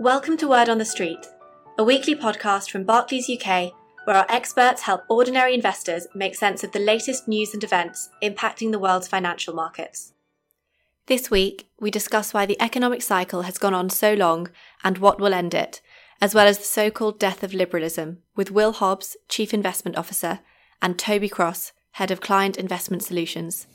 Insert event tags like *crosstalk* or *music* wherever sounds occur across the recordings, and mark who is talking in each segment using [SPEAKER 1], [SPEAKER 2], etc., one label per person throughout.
[SPEAKER 1] Welcome to Word on the Street, a weekly podcast from Barclays UK where our experts help ordinary investors make sense of the latest news and events impacting the world's financial markets. This week, we discuss why the economic cycle has gone on so long and what will end it, as well as the so called death of liberalism, with Will Hobbs, Chief Investment Officer, and Toby Cross, Head of Client Investment Solutions.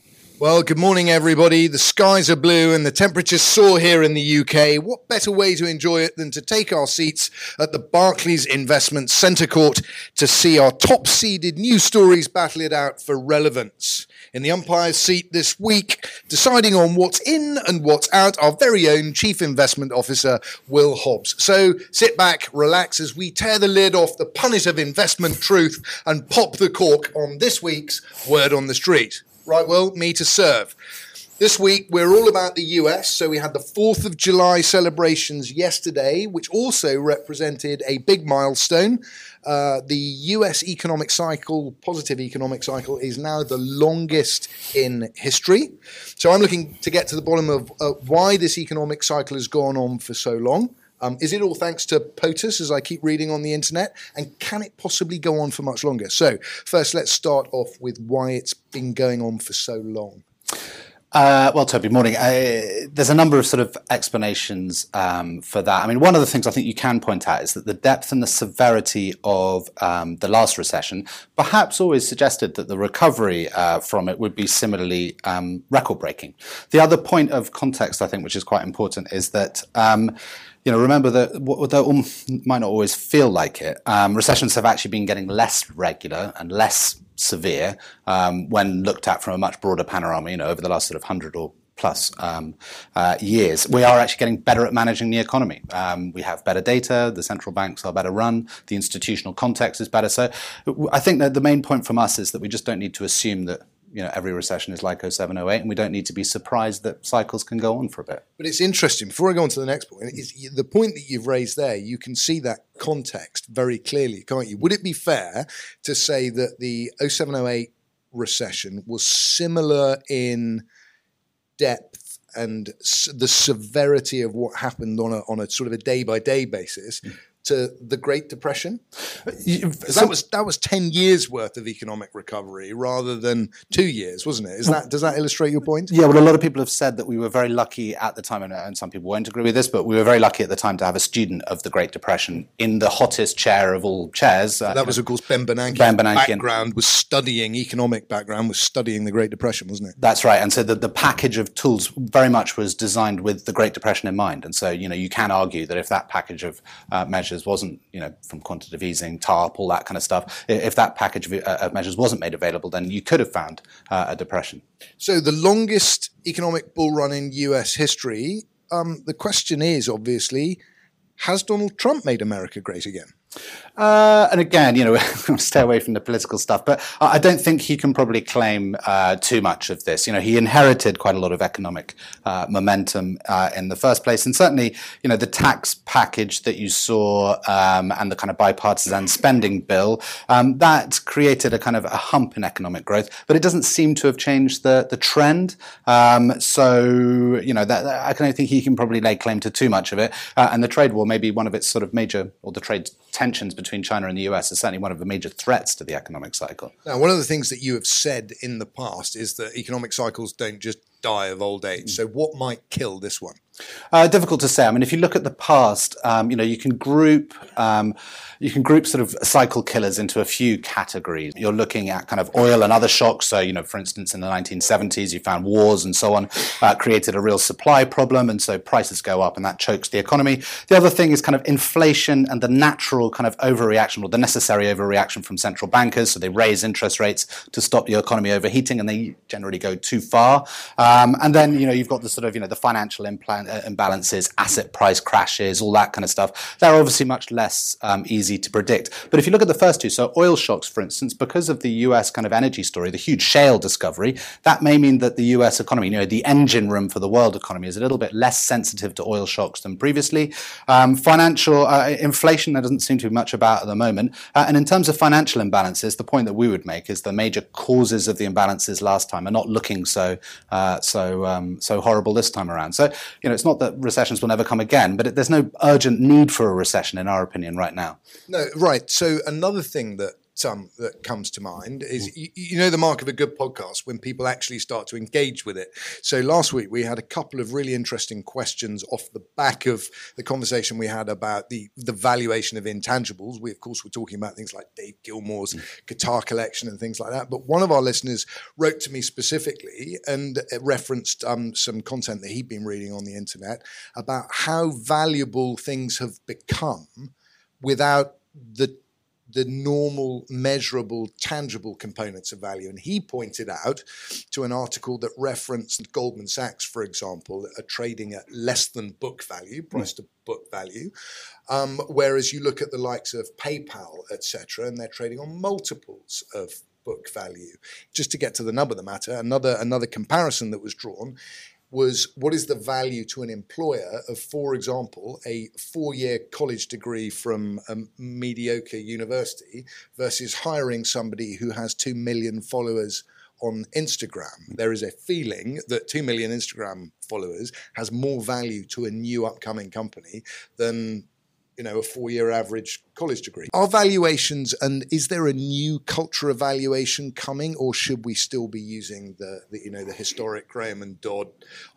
[SPEAKER 2] Well, good morning, everybody. The skies are blue and the temperature's soar here in the UK. What better way to enjoy it than to take our seats at the Barclays Investment Centre Court to see our top seeded news stories battle it out for relevance? In the umpire's seat this week, deciding on what's in and what's out, our very own Chief Investment Officer, Will Hobbs. So sit back, relax as we tear the lid off the punnet of investment truth and pop the cork on this week's Word on the Street. Right, well, me to serve. This week, we're all about the US. So, we had the 4th of July celebrations yesterday, which also represented a big milestone. Uh, the US economic cycle, positive economic cycle, is now the longest in history. So, I'm looking to get to the bottom of uh, why this economic cycle has gone on for so long. Um, is it all thanks to POTUS, as I keep reading on the internet? And can it possibly go on for much longer? So, first, let's start off with why it's been going on for so long.
[SPEAKER 3] Uh, well, Toby, morning. Uh, there's a number of sort of explanations um, for that. I mean, one of the things I think you can point out is that the depth and the severity of um, the last recession perhaps always suggested that the recovery uh, from it would be similarly um, record breaking. The other point of context, I think, which is quite important, is that um, you know, remember that although it might not always feel like it, um, recessions have actually been getting less regular and less severe um, when looked at from a much broader panorama, you know, over the last sort of hundred or plus um, uh, years. We are actually getting better at managing the economy. Um, we have better data, the central banks are better run, the institutional context is better. So I think that the main point from us is that we just don't need to assume that you know every recession is like 07, 08, and we don't need to be surprised that cycles can go on for a bit.
[SPEAKER 2] But it's interesting. Before I go on to the next point, the point that you've raised there, you can see that context very clearly, can't you? Would it be fair to say that the 07, 08 recession was similar in depth and the severity of what happened on a on a sort of a day by day basis? Hmm. To the Great Depression? That was that was ten years worth of economic recovery rather than two years, wasn't it? Is that does that illustrate your point?
[SPEAKER 3] Yeah, well, a lot of people have said that we were very lucky at the time, and, and some people won't agree with this, but we were very lucky at the time to have a student of the Great Depression in the hottest chair of all chairs.
[SPEAKER 2] Uh, that was, of course, Ben Bernanke. Ben Bernanke background was studying economic background was studying the Great Depression, wasn't it?
[SPEAKER 3] That's right, and so the, the package of tools very much was designed with the Great Depression in mind, and so you know you can argue that if that package of uh, measures measures wasn't, you know, from quantitative easing, TARP, all that kind of stuff, if that package of, uh, of measures wasn't made available, then you could have found uh, a depression.
[SPEAKER 2] So the longest economic bull run in US history, um, the question is obviously, has Donald Trump made America great again?
[SPEAKER 3] Uh, and again, you know, *laughs* stay away from the political stuff, but I don't think he can probably claim uh, too much of this. You know, he inherited quite a lot of economic uh, momentum uh, in the first place, and certainly, you know, the tax package that you saw um, and the kind of bipartisan spending bill um, that created a kind of a hump in economic growth, but it doesn't seem to have changed the the trend. Um, so, you know, that, I don't think he can probably lay claim to too much of it. Uh, and the trade war may be one of its sort of major, or the trade tensions between China and the US is certainly one of the major threats to the economic cycle.
[SPEAKER 2] Now, one of the things that you have said in the past is that economic cycles don't just die of old age. Mm. So, what might kill this one?
[SPEAKER 3] Uh, difficult to say. I mean, if you look at the past, um, you know, you can group um, you can group sort of cycle killers into a few categories. You're looking at kind of oil and other shocks. So, you know, for instance, in the 1970s, you found wars and so on uh, created a real supply problem, and so prices go up, and that chokes the economy. The other thing is kind of inflation and the natural kind of overreaction or the necessary overreaction from central bankers. So they raise interest rates to stop the economy overheating, and they generally go too far. Um, and then you know you've got the sort of you know the financial implant imbalances, asset price crashes, all that kind of stuff. They're obviously much less um, easy to predict. But if you look at the first two, so oil shocks, for instance, because of the US kind of energy story, the huge shale discovery, that may mean that the US economy, you know, the engine room for the world economy is a little bit less sensitive to oil shocks than previously. Um, financial uh, inflation, there doesn't seem to be much about at the moment. Uh, and in terms of financial imbalances, the point that we would make is the major causes of the imbalances last time are not looking so uh, so um, so horrible this time around. So you know know, it's not that recessions will never come again, but it, there's no urgent need for a recession, in our opinion, right now.
[SPEAKER 2] No, right. So another thing that um, that comes to mind is mm. you, you, know the mark of a good podcast when people actually start to engage with it. So last week we had a couple of really interesting questions off the back of the conversation we had about the the valuation of intangibles. We of course were talking about things like Dave Gilmour's mm. guitar collection and things like that. But one of our listeners wrote to me specifically and referenced um, some content that he'd been reading on the internet about how valuable things have become without the the normal, measurable, tangible components of value. And he pointed out to an article that referenced Goldman Sachs, for example, are trading at less than book value, price mm. to book value. Um, whereas you look at the likes of PayPal, etc., and they're trading on multiples of book value. Just to get to the nub of the matter, another another comparison that was drawn was what is the value to an employer of, for example, a four year college degree from a mediocre university versus hiring somebody who has 2 million followers on Instagram. There is a feeling that 2 million Instagram followers has more value to a new upcoming company than you know a four year average college degree. Are valuations and is there a new culture evaluation coming, or should we still be using the, the you know the historic Graham and Dodd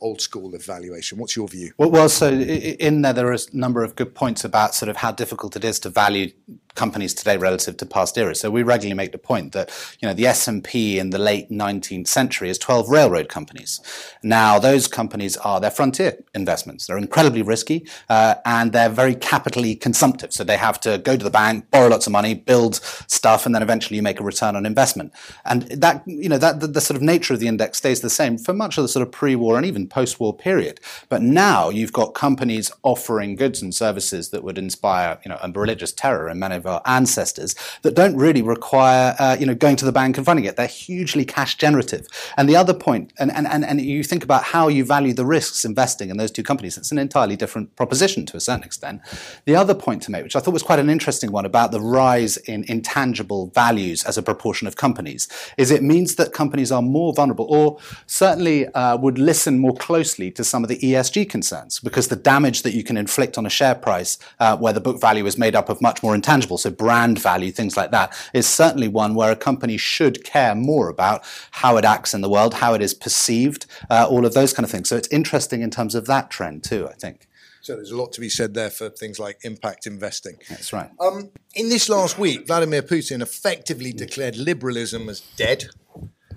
[SPEAKER 2] old school evaluation? What's your view?
[SPEAKER 3] Well, well, so in there there are a number of good points about sort of how difficult it is to value companies today relative to past eras. So we regularly make the point that you know the S&P in the late 19th century is 12 railroad companies. Now those companies are their frontier investments. They're incredibly risky uh, and they're very capitally consumptive. So they have to go to the bank, borrow lots of money, build stuff, and then eventually you make a return on investment. And that you know that the, the sort of nature of the index stays the same for much of the sort of pre-war and even post-war period. But now you've got companies offering goods and services that would inspire you know a religious terror in many of our ancestors that don't really require, uh, you know, going to the bank and funding it. They're hugely cash generative. And the other point, and, and, and, and you think about how you value the risks investing in those two companies, it's an entirely different proposition to a certain extent. The other point to make, which I thought was quite an interesting one about the rise in intangible values as a proportion of companies, is it means that companies are more vulnerable or certainly uh, would listen more closely to some of the ESG concerns because the damage that you can inflict on a share price uh, where the book value is made up of much more intangible so brand value, things like that, is certainly one where a company should care more about how it acts in the world, how it is perceived, uh, all of those kind of things. So it's interesting in terms of that trend too, I think.
[SPEAKER 2] So there's a lot to be said there for things like impact investing.
[SPEAKER 3] That's right.
[SPEAKER 2] Um, in this last week, Vladimir Putin effectively declared liberalism as dead.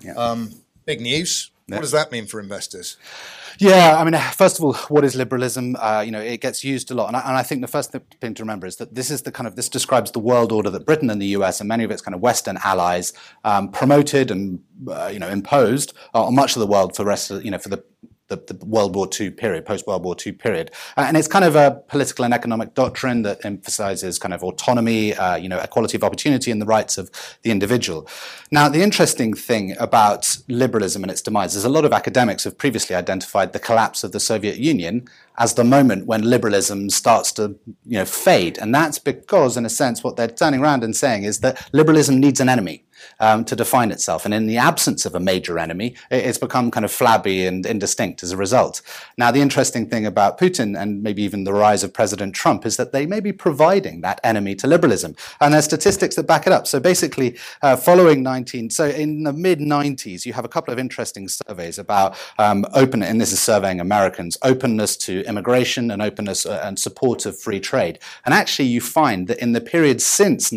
[SPEAKER 2] Yeah. Um, big news. What does that mean for investors?
[SPEAKER 3] Yeah, I mean, first of all, what is liberalism? Uh, you know, it gets used a lot, and I, and I, think the first thing to remember is that this is the kind of this describes the world order that Britain and the U.S. and many of its kind of Western allies um, promoted and uh, you know imposed on much of the world for the rest of you know for the the, the, World War II period, post World War II period. Uh, and it's kind of a political and economic doctrine that emphasizes kind of autonomy, uh, you know, equality of opportunity and the rights of the individual. Now, the interesting thing about liberalism and its demise is a lot of academics have previously identified the collapse of the Soviet Union as the moment when liberalism starts to you know, fade. And that's because, in a sense, what they're turning around and saying is that liberalism needs an enemy um, to define itself. And in the absence of a major enemy, it's become kind of flabby and indistinct as a result. Now, the interesting thing about Putin and maybe even the rise of President Trump is that they may be providing that enemy to liberalism. And there's statistics that back it up. So basically, uh, following 19, so in the mid 90s, you have a couple of interesting surveys about um, open, and this is surveying Americans, openness to immigration and openness uh, and support of free trade. And actually, you find that in the period since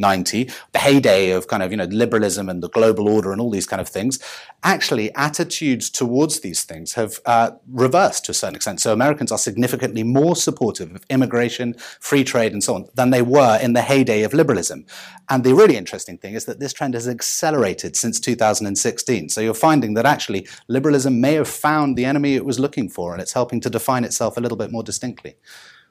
[SPEAKER 3] 1990, the heyday of kind of, you know, liberalism and the global order and all these kind of things, actually attitudes towards these things have uh, reversed to a certain extent. So Americans are significantly more supportive of immigration, free trade, and so on than they were in the heyday of liberalism. And the really interesting thing is that this trend has accelerated since 2016. So you're finding that actually liberalism may have found the enemy it was looking for, and it's helping to define itself a little bit more distinctly.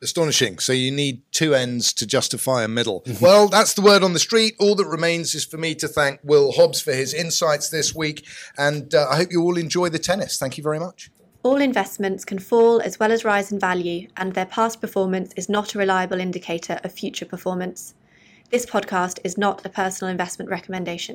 [SPEAKER 2] Astonishing. So you need two ends to justify a middle. well, that's the word on the street. All that remains is for me to thank Will Hobbs for his insights this week. And uh, I hope you all enjoy the tennis. Thank you very much.
[SPEAKER 1] All investments can fall as well as rise in value, and their past performance is not a reliable indicator of future performance. This podcast is not a personal investment recommendation.